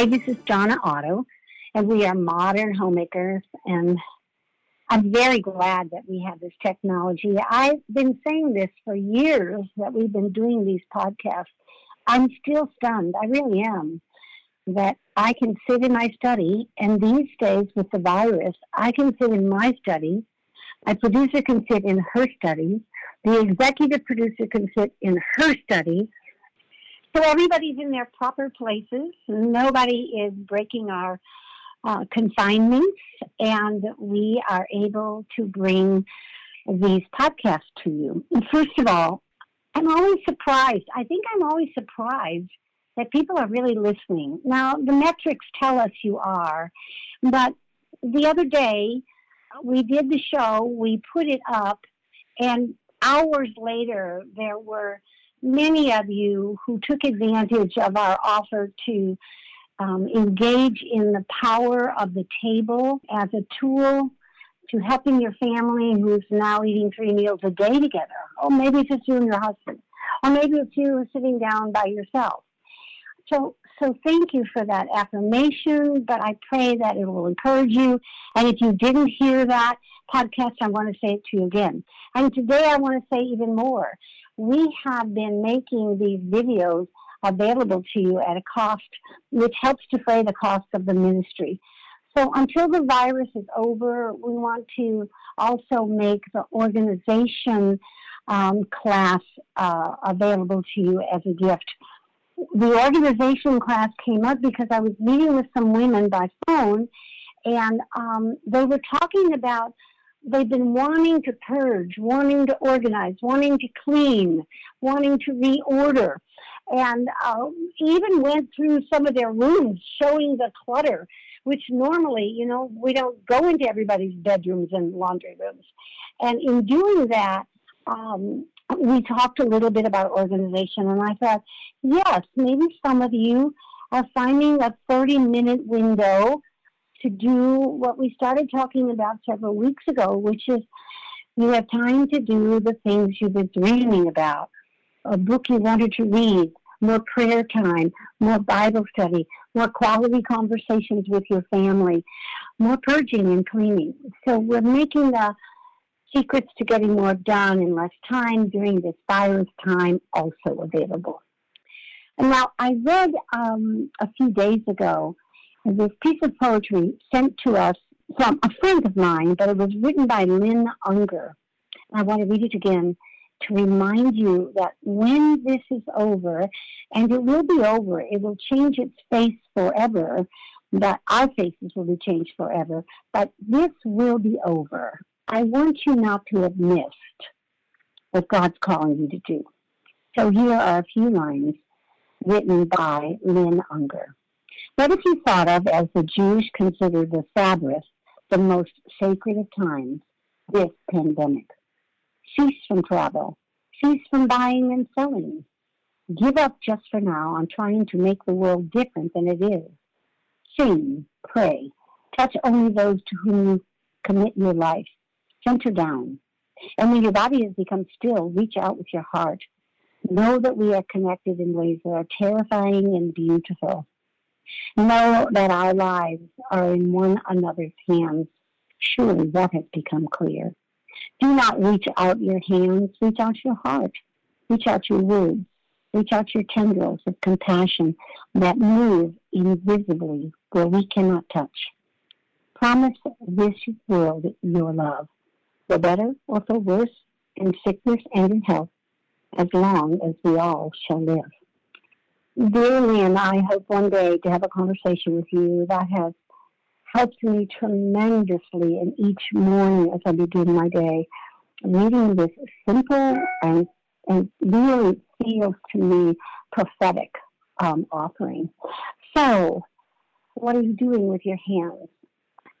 Hi, this is Donna Otto, and we are modern homemakers. And I'm very glad that we have this technology. I've been saying this for years that we've been doing these podcasts. I'm still stunned. I really am. That I can sit in my study, and these days with the virus, I can sit in my study. My producer can sit in her study. The executive producer can sit in her study so everybody's in their proper places. Nobody is breaking our uh, confinements, and we are able to bring these podcasts to you. First of all, I'm always surprised. I think I'm always surprised that people are really listening. Now, the metrics tell us you are, but the other day we did the show, we put it up, and hours later there were many of you who took advantage of our offer to um, engage in the power of the table as a tool to helping your family who's now eating three meals a day together. Or maybe it's just you and your husband. Or maybe it's you sitting down by yourself. So, so thank you for that affirmation, but I pray that it will encourage you. And if you didn't hear that podcast, I want to say it to you again. And today I want to say even more we have been making these videos available to you at a cost which helps defray the cost of the ministry. So until the virus is over, we want to also make the organization um, class uh, available to you as a gift. The organization class came up because I was meeting with some women by phone, and um, they were talking about they've been wanting to purge, wanting to organize, wanting to clean, wanting to reorder, and uh, even went through some of their rooms showing the clutter, which normally, you know, we don't go into everybody's bedrooms and laundry rooms. And in doing that, um, we talked a little bit about organization, and I thought, yes, maybe some of you are finding a 30 minute window to do what we started talking about several weeks ago, which is you have time to do the things you've been dreaming about. A book you wanted to read, more prayer time, more Bible study, more quality conversations with your family, more purging and cleaning. So we're making the secrets to getting more done in less time during this virus time also available. And now I read um, a few days ago this piece of poetry sent to us from a friend of mine, but it was written by Lynn Ungar. I want to read it again to remind you that when this is over, and it will be over, it will change its face forever, that our faces will be changed forever, but this will be over. I want you not to have missed what God's calling you to do. So here are a few lines written by Lynn Ungar. What if you thought of as the Jews considered the Sabbath the most sacred of times, this pandemic? Cease from travel. Cease from buying and selling. Give up just for now on trying to make the world different than it is. Sing, pray, touch only those to whom you commit your life. Center down. And when your body has become still, reach out with your heart. Know that we are connected in ways that are terrifying and beautiful. Know that our lives are in one another's hands. Surely that has become clear. Do not reach out your hands, reach out your heart, reach out your words, reach out your tendrils of compassion that move invisibly where we cannot touch. Promise this world your love, for better or for worse, in sickness and in health, as long as we all shall live. Dearly, and I hope one day to have a conversation with you that has helped me tremendously in each morning as I begin my day. Reading this simple and, and really feels to me prophetic um, offering. So, what are you doing with your hands?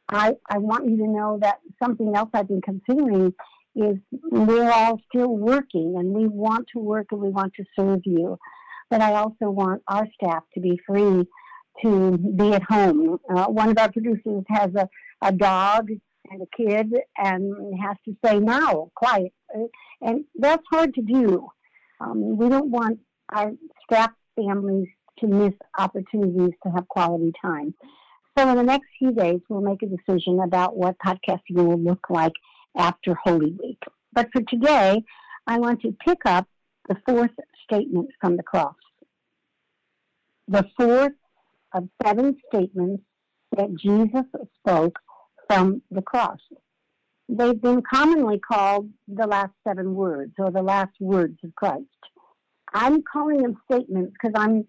I, I want you to know that something else I've been considering is we're all still working and we want to work and we want to serve you but I also want our staff to be free to be at home. Uh, one of our producers has a, a dog and a kid and has to say now, quiet. And that's hard to do. Um, we don't want our staff families to miss opportunities to have quality time. So in the next few days, we'll make a decision about what podcasting will look like after Holy Week. But for today, I want to pick up the fourth statement from the cross. The fourth of seven statements that Jesus spoke from the cross. They've been commonly called the last seven words or the last words of Christ. I'm calling them statements because I'm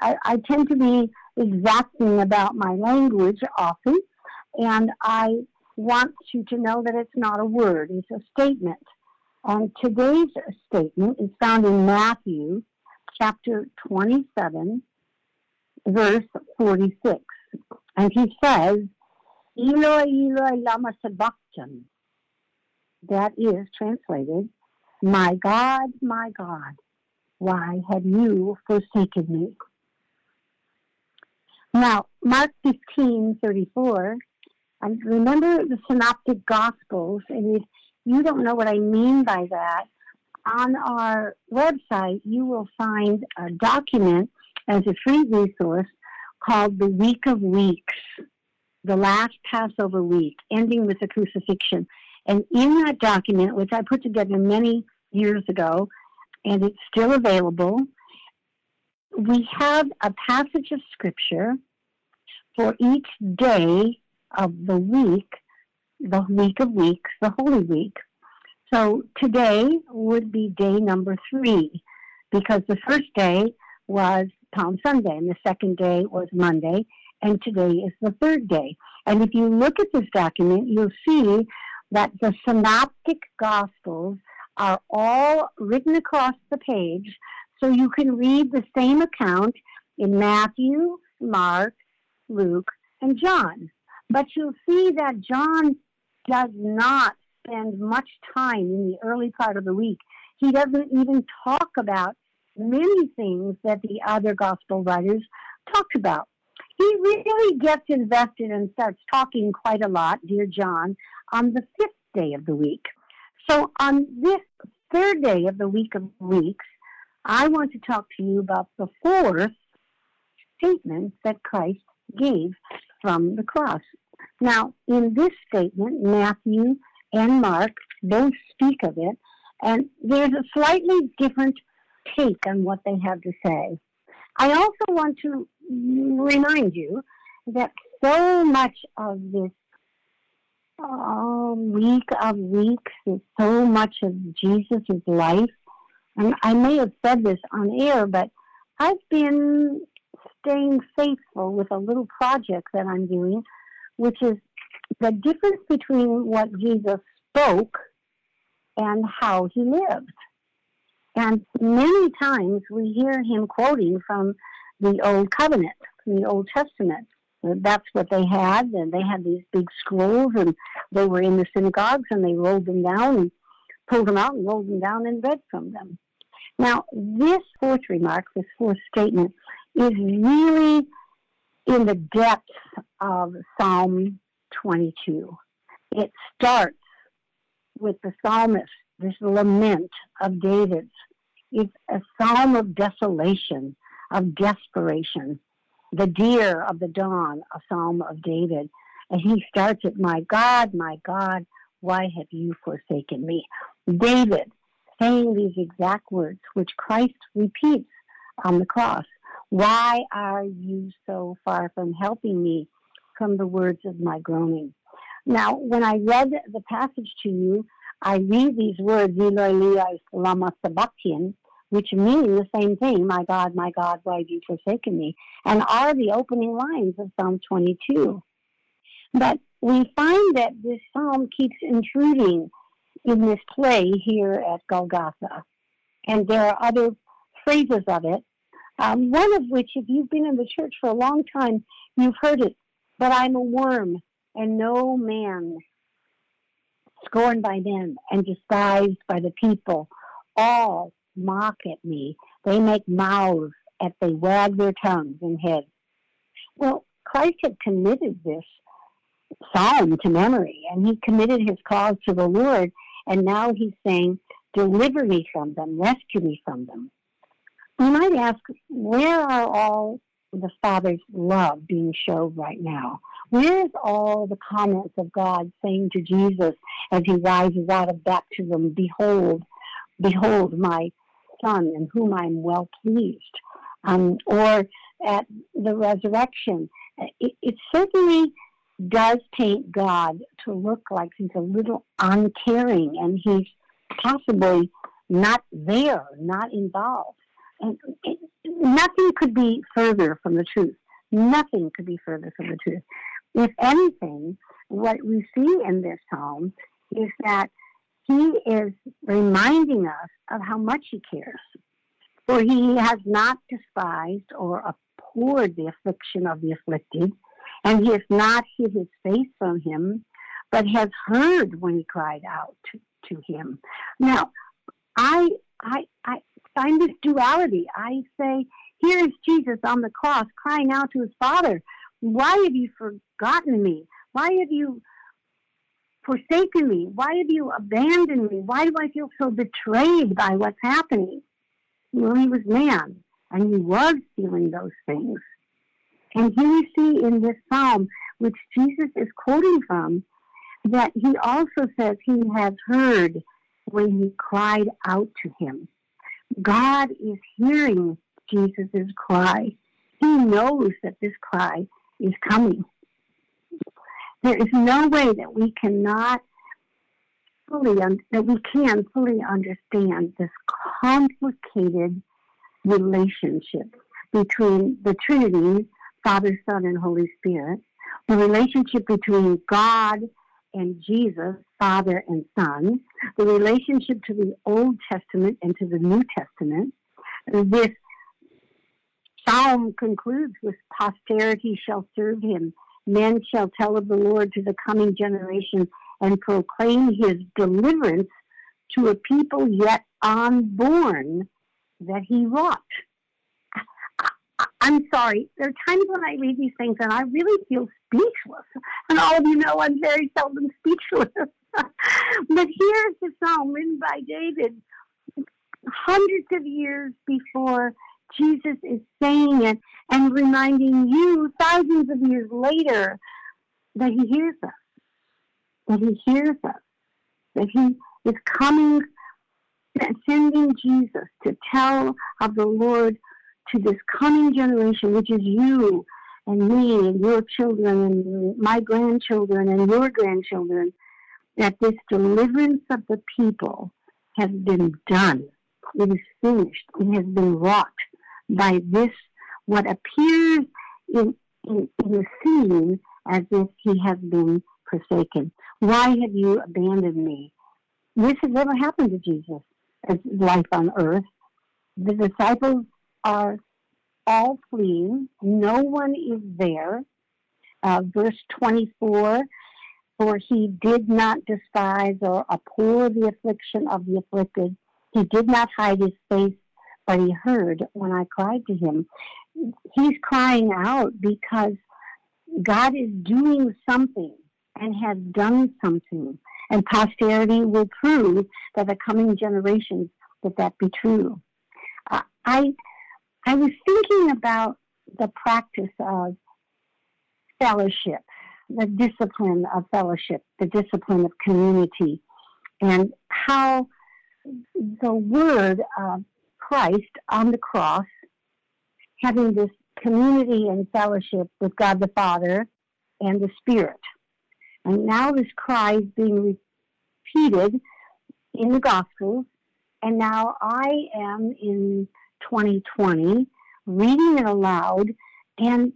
I, I tend to be exacting about my language often, and I want you to know that it's not a word, it's a statement. And today's statement is found in Matthew chapter 27, verse 46. And he says, Eloi, Eloi, lama sabachthani. That is translated, My God, my God, why have you forsaken me? Now, Mark 15, 34, and remember the Synoptic Gospels, and you don't know what I mean by that, on our website you will find a document as a free resource called The Week of Weeks, the last Passover week, ending with the crucifixion. And in that document, which I put together many years ago, and it's still available, we have a passage of scripture for each day of the week, the week of weeks, the Holy Week. So today would be day number three, because the first day was Palm Sunday, and the second day was Monday, and today is the third day. And if you look at this document, you'll see that the synoptic gospels are all written across the page, so you can read the same account in Matthew, Mark, Luke, and John. But you'll see that John does not spend much time in the early part of the week. He doesn't even talk about many things that the other gospel writers talked about. He really gets invested and starts talking quite a lot, dear John, on the fifth day of the week. So on this third day of the week of weeks, I want to talk to you about the fourth statement that Christ gave from the cross. Now, in this statement, Matthew and Mark both speak of it, and there's a slightly different take on what they have to say. I also want to remind you that so much of this uh, week of weeks is so much of Jesus' life. And I may have said this on air, but I've been staying faithful with a little project that I'm doing, which is the difference between what Jesus spoke and how he lived. And many times we hear him quoting from the Old Covenant, from the Old Testament. That's what they had, and they had these big scrolls, and they were in the synagogues, and they rolled them down and pulled them out and rolled them down and read from them. Now, this fourth remark, this fourth statement, is really in the depths of Psalm 22. It starts with the psalmist, this lament of David's. It's a psalm of desolation, of desperation. The deer of the dawn, a psalm of David. And he starts it, My God, my God, why have you forsaken me? David saying these exact words, which Christ repeats on the cross. Why are you so far from helping me Come the words of my groaning? Now, when I read the passage to you, I read these words, Eloi, Eloi, lama which mean the same thing, my God, my God, why have you forsaken me? And are the opening lines of Psalm 22. But we find that this psalm keeps intruding in this play here at Golgotha. And there are other phrases of it um, one of which, if you've been in the church for a long time, you've heard it. But I'm a worm and no man, scorned by men and despised by the people. All mock at me. They make mouths at they wag their tongues and heads. Well, Christ had committed this psalm to memory, and he committed his cause to the Lord, and now he's saying, Deliver me from them, rescue me from them. We might ask, where are all the Father's love being showed right now? Where is all the comments of God saying to Jesus as he rises out of baptism, Behold, behold my Son in whom I am well pleased? Um, or at the resurrection, it, it certainly does paint God to look like he's a little uncaring and he's possibly not there, not involved. Nothing could be further from the truth. Nothing could be further from the truth. If anything, what we see in this psalm is that he is reminding us of how much he cares. For he has not despised or abhorred the affliction of the afflicted, and he has not hid his face from him, but has heard when he cried out to, to him. Now, I, I, I find this duality. I say, here is Jesus on the cross crying out to his Father, Why have you forgotten me? Why have you forsaken me? Why have you abandoned me? Why do I feel so betrayed by what's happening? Well, he was man, and he was feeling those things. And here we see in this psalm, which Jesus is quoting from, that he also says he has heard when he cried out to him. God is hearing Jesus' cry. He knows that this cry is coming. There is no way that we cannot fully un- that we can fully understand this complicated relationship between the Trinity Father, Son, and Holy Spirit, the relationship between God and Jesus, Father and Son, the relationship to the Old Testament and to the New Testament. This psalm concludes with posterity shall serve him. Men shall tell of the Lord to the coming generation and proclaim his deliverance to a people yet unborn that he wrought. I'm sorry. There are times when I read these things and I really feel speechless. And all of you know I'm very seldom speechless. but here's the psalm written by David hundreds of years before Jesus is saying it and reminding you thousands of years later that he hears us, that he hears us, that he is coming, sending Jesus to tell of the Lord to this coming generation, which is you and me and your children and my grandchildren and your grandchildren, that this deliverance of the people has been done. It is finished. It has been wrought by this, what appears in, in, in the scene as if he has been forsaken. Why have you abandoned me? This has never happened to Jesus as life on earth. The disciples are all fleeing. No one is there. Uh, verse 24 For he did not despise or abhor the affliction of the afflicted. He did not hide his face, but he heard when I cried to him. He's crying out because God is doing something and has done something, and posterity will prove that the coming generations that that be true. Uh, I I was thinking about the practice of fellowship, the discipline of fellowship, the discipline of community, and how the word of Christ on the cross, having this community and fellowship with God the Father and the Spirit. And now this cry is being repeated in the Gospels, and now I am in 2020, reading it aloud and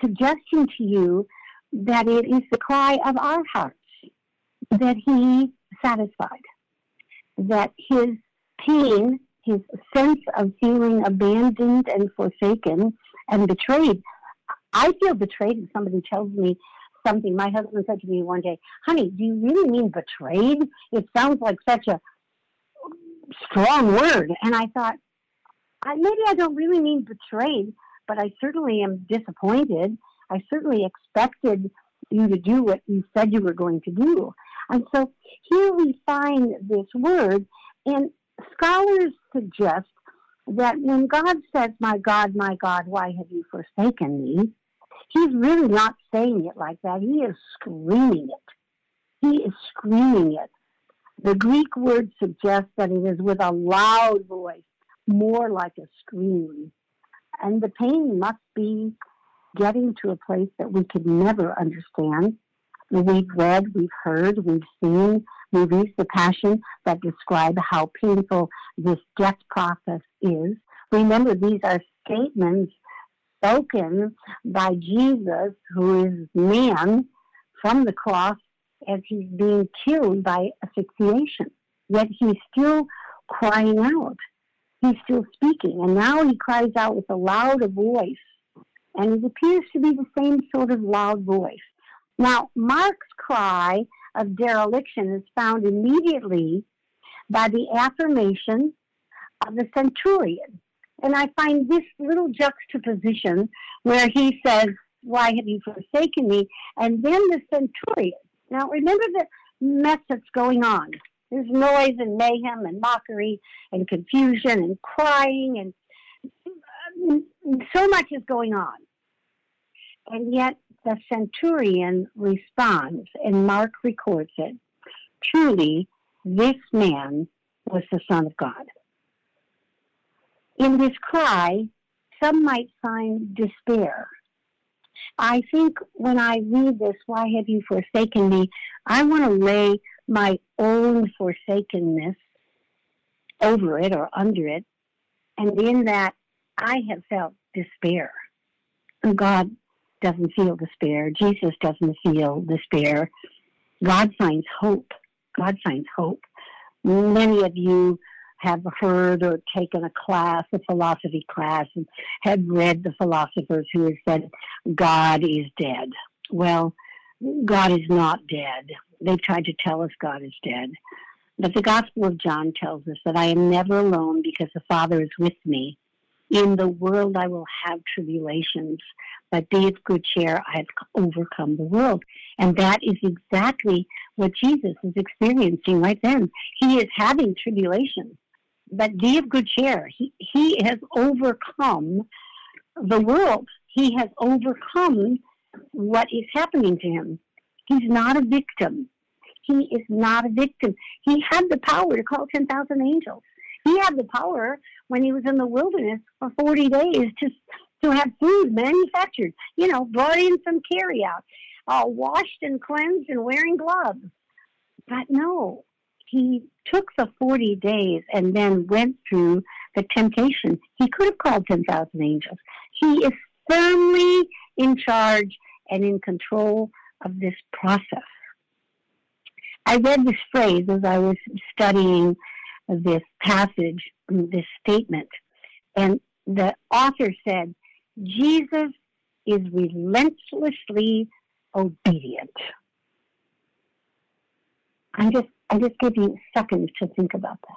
suggesting to you that it is the cry of our hearts that he satisfied, that his pain, his sense of feeling abandoned and forsaken and betrayed. I feel betrayed if somebody tells me something. My husband said to me one day, honey, do you really mean betrayed? It sounds like such a strong word. And I thought, I, maybe I don't really mean betrayed, but I certainly am disappointed. I certainly expected you to do what you said you were going to do. And so here we find this word, and scholars suggest that when God says, My God, my God, why have you forsaken me? He's really not saying it like that. He is screaming it. He is screaming it. The Greek word suggests that it is with a loud voice, more like a scream. And the pain must be getting to a place that we could never understand. We've read, we've heard, we've seen movies, The Passion, that describe how painful this death process is. Remember, these are statements spoken by Jesus, who is man, from the cross as he's being killed by asphyxiation. Yet he's still crying out. He's still speaking. And now he cries out with a louder voice. And it appears to be the same sort of loud voice. Now, Mark's cry of dereliction is found immediately by the affirmation of the centurion. And I find this little juxtaposition where he says, Why have you forsaken me? And then the centurion. Now, remember the mess that's going on. There's noise and mayhem and mockery and confusion and crying and um, so much is going on. And yet the centurion responds, and Mark records it. Truly, this man was the Son of God. In this cry, some might find despair. I think when I read this, Why have you forsaken me? I want to lay my own forsakenness over it or under it. And in that, I have felt despair. God doesn't feel despair. Jesus doesn't feel despair. God finds hope. God finds hope. Many of you have heard or taken a class, a philosophy class, and have read the philosophers who have said God is dead. Well, God is not dead. They've tried to tell us God is dead. But the Gospel of John tells us that I am never alone because the Father is with me. In the world I will have tribulations, but be of good cheer, I have overcome the world. And that is exactly what Jesus is experiencing right then. He is having tribulations, but be of good cheer. He, he has overcome the world. He has overcome what is happening to him. He's not a victim. He is not a victim. He had the power to call 10,000 angels. He had the power when he was in the wilderness for 40 days to, to have food manufactured, you know, brought in from carryout, uh, washed and cleansed and wearing gloves. But no, he took the 40 days and then went through the temptation. He could have called 10,000 angels. He is firmly in charge and in control of this process. I read this phrase as I was studying this passage, this statement, and the author said, Jesus is relentlessly obedient. I just I just give you seconds to think about that.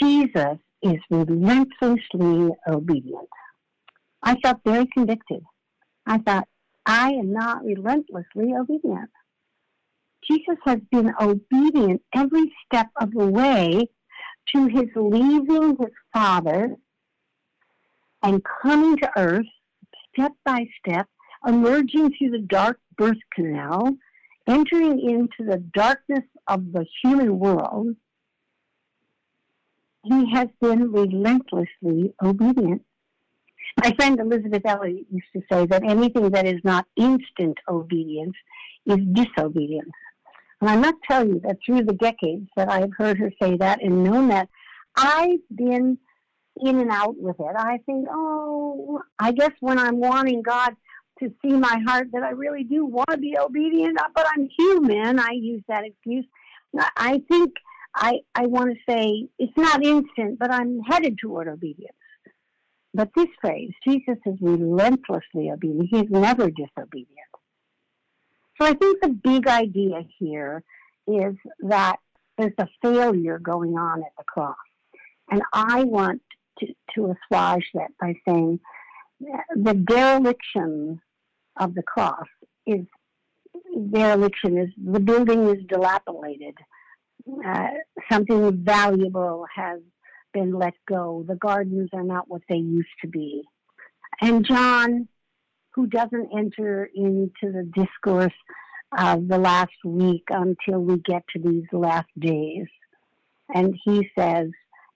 Jesus is relentlessly obedient. I felt very convicted. I thought, I am not relentlessly obedient. Jesus has been obedient every step of the way to his leaving his father and coming to earth step by step, emerging through the dark birth canal, entering into the darkness of the human world. He has been relentlessly obedient. My friend Elisabeth Elliot used to say that anything that is not instant obedience is disobedience. And I must tell you that through the decades that I have heard her say that and known that, I've been in and out with it. I think, oh, I guess when I'm wanting God to see my heart that I really do want to be obedient, but I'm human, I use that excuse. I think I, I want to say it's not instant, but I'm headed toward obedience. But this phrase, Jesus is relentlessly obedient. He's never disobedient. So I think the big idea here is that there's a failure going on at the cross. And I want to, to assuage that by saying the dereliction of the cross is dereliction is the building is dilapidated. Uh, something valuable has been let go. The gardens are not what they used to be. And John, who doesn't enter into the discourse of the last week until we get to these last days, and he says,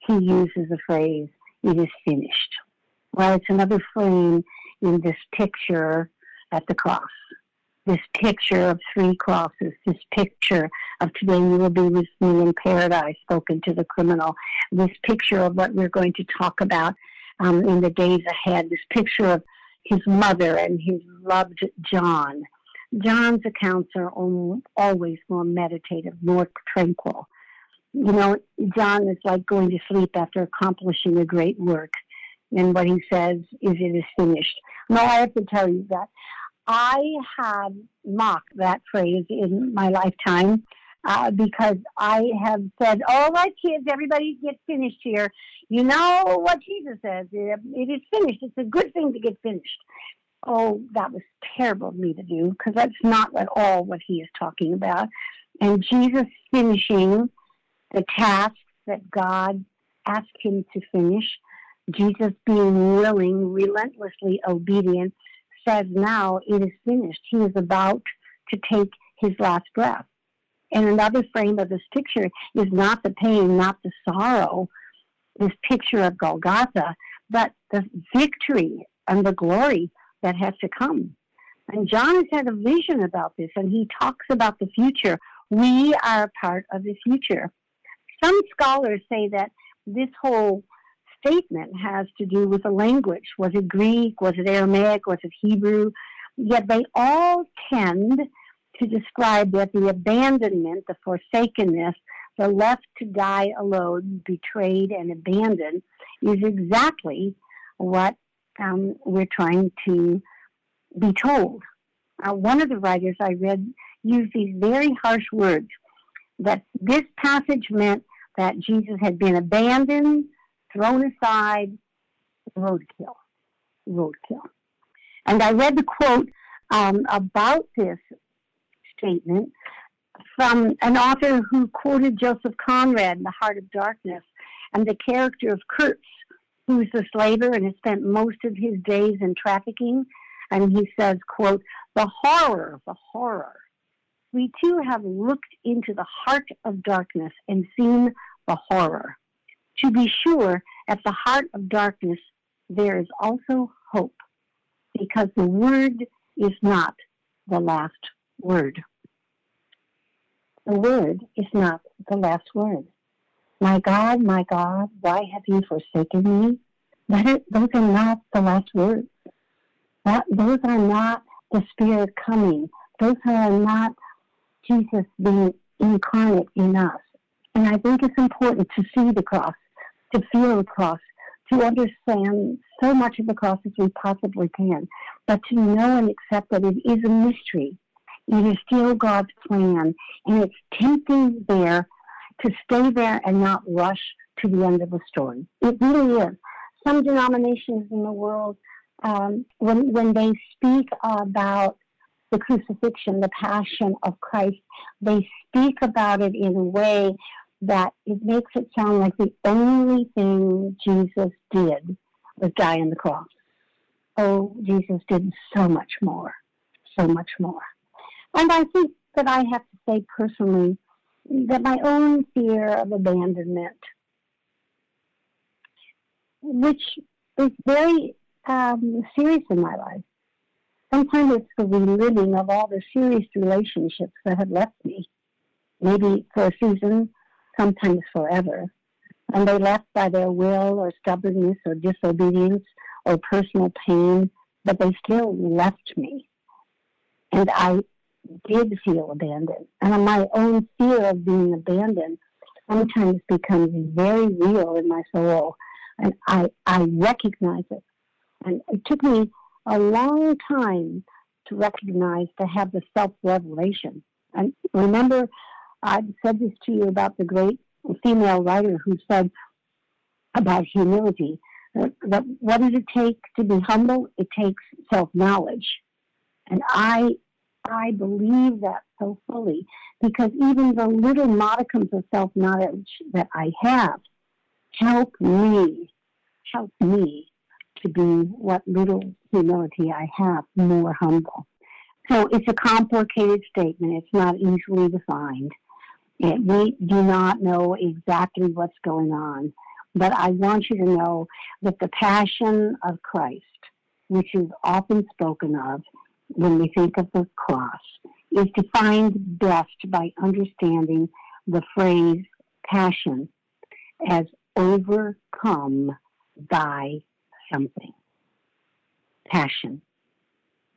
he uses the phrase, it is finished. Well, it's another frame in this picture at the cross. This picture of three crosses, this picture of today you will be with me in paradise, spoken to the criminal, this picture of what we're going to talk about um, in the days ahead, this picture of his mother and his loved John. John's accounts are always more meditative, more tranquil. You know, John is like going to sleep after accomplishing a great work. And what he says is, it is finished. No, I have to tell you that I have mocked that phrase in my lifetime uh, because I have said, all right, kids, everybody get finished here. You know what Jesus says. It is finished. It's a good thing to get finished. Oh, that was terrible of me to do because that's not at all what he is talking about. And Jesus finishing the task that God asked him to finish, Jesus being willing, relentlessly obedient, says now it is finished. He is about to take his last breath. And another frame of this picture is not the pain, not the sorrow, this picture of Golgotha, but the victory and the glory that has to come. And John has had a vision about this, and he talks about the future. We are a part of the future. Some scholars say that this whole statement has to do with the language. Was it Greek? Was it Aramaic? Was it Hebrew? Yet they all tend to describe that the abandonment, the forsakenness, the left to die alone, betrayed and abandoned, is exactly what um, we're trying to be told. Uh, one of the writers I read used these very harsh words that this passage meant that Jesus had been abandoned, thrown aside, roadkill, roadkill. And I read the quote um, about this statement from an author who quoted Joseph Conrad in The Heart of Darkness and the character of Kurtz, who's a slaver and has spent most of his days in trafficking. And he says, quote, the horror, the horror. We too have looked into the heart of darkness and seen the horror. To be sure, at the heart of darkness, there is also hope, because the word is not the last word. The word is not the last word. My God, my God, why have you forsaken me? That those are not the last words. That, those are not the Spirit coming. Those are not Jesus being incarnate in us. And I think it's important to see the cross, to feel the cross, to understand so much of the cross as we possibly can, but to know and accept that it is a mystery it is still God's plan, and it's tempting there to stay there and not rush to the end of the story. It really is. Some denominations in the world, um, when when they speak about the crucifixion, the passion of Christ, they speak about it in a way that it makes it sound like the only thing Jesus did was die on the cross. Oh, Jesus did so much more, so much more. And I think that I have to say personally that my own fear of abandonment, which is very um, serious in my life, sometimes it's the reliving of all the serious relationships that have left me, maybe for a season, sometimes forever. And they left by their will or stubbornness or disobedience or personal pain, but they still left me. And I did feel abandoned. And my own fear of being abandoned sometimes becomes very real in my soul. And I, I recognize it. And it took me a long time to recognize, to have the self revelation. And remember, I've said this to you about the great female writer who said about humility uh, that what does it take to be humble? It takes self knowledge. And I I believe that so fully because even the little modicums of self knowledge that I have help me, help me to be what little humility I have, more humble. So it's a complicated statement. It's not easily defined. It, we do not know exactly what's going on. But I want you to know that the passion of Christ, which is often spoken of when we think of the cross, is defined best by understanding the phrase passion as overcome by something. Passion.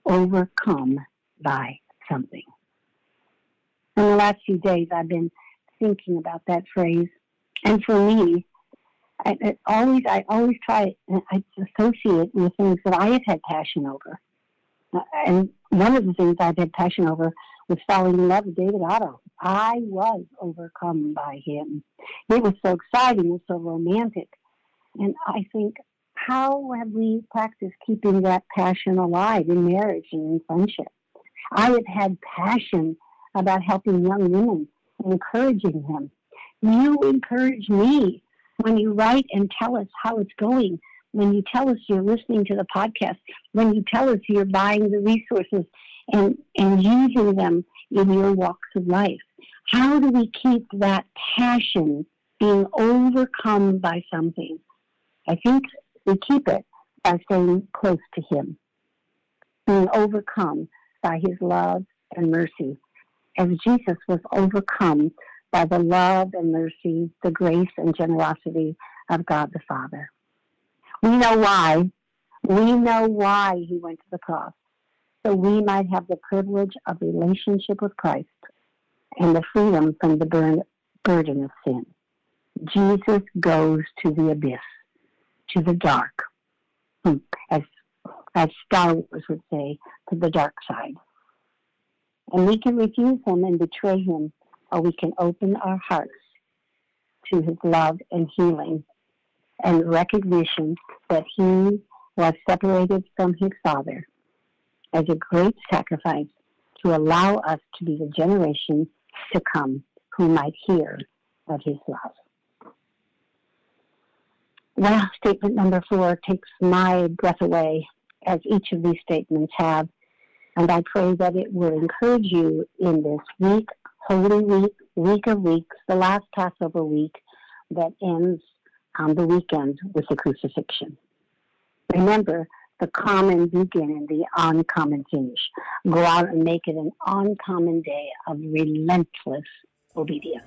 Overcome by something. In the last few days, I've been thinking about that phrase. And for me, I, I always, I always try, I associate with things that I have had passion over. Uh, and one of the things I've had passion over was falling in love with David Otto. I was overcome by him. It was so exciting and so romantic. And I think, how have we practiced keeping that passion alive in marriage and in friendship? I have had passion about helping young women, and encouraging them. You encourage me when you write and tell us how it's going, when you tell us you're listening to the podcast, when you tell us you're buying the resources and, and using them in your walks of life. How do we keep that passion being overcome by something? I think we keep it by staying close to Him, being overcome by His love and mercy, as Jesus was overcome by the love and mercy, the grace and generosity of God the Father. We know why. We know why he went to the cross. So we might have the privilege of relationship with Christ and the freedom from the burden, of sin. Jesus goes to the abyss, to the dark, hmm, as, as Star Wars would say, to the dark side. And we can refuse him and betray him or we can open our hearts to his love and healing and recognition that he was separated from his father as a great sacrifice to allow us to be the generation to come who might hear of his love. Well, statement number four takes my breath away, as each of these statements have. And I pray that it will encourage you in this week Holy Week, week of weeks, the last Passover week that ends on the weekend with the crucifixion. Remember, the common begin and the uncommon finish. Go out and make it an uncommon day of relentless obedience.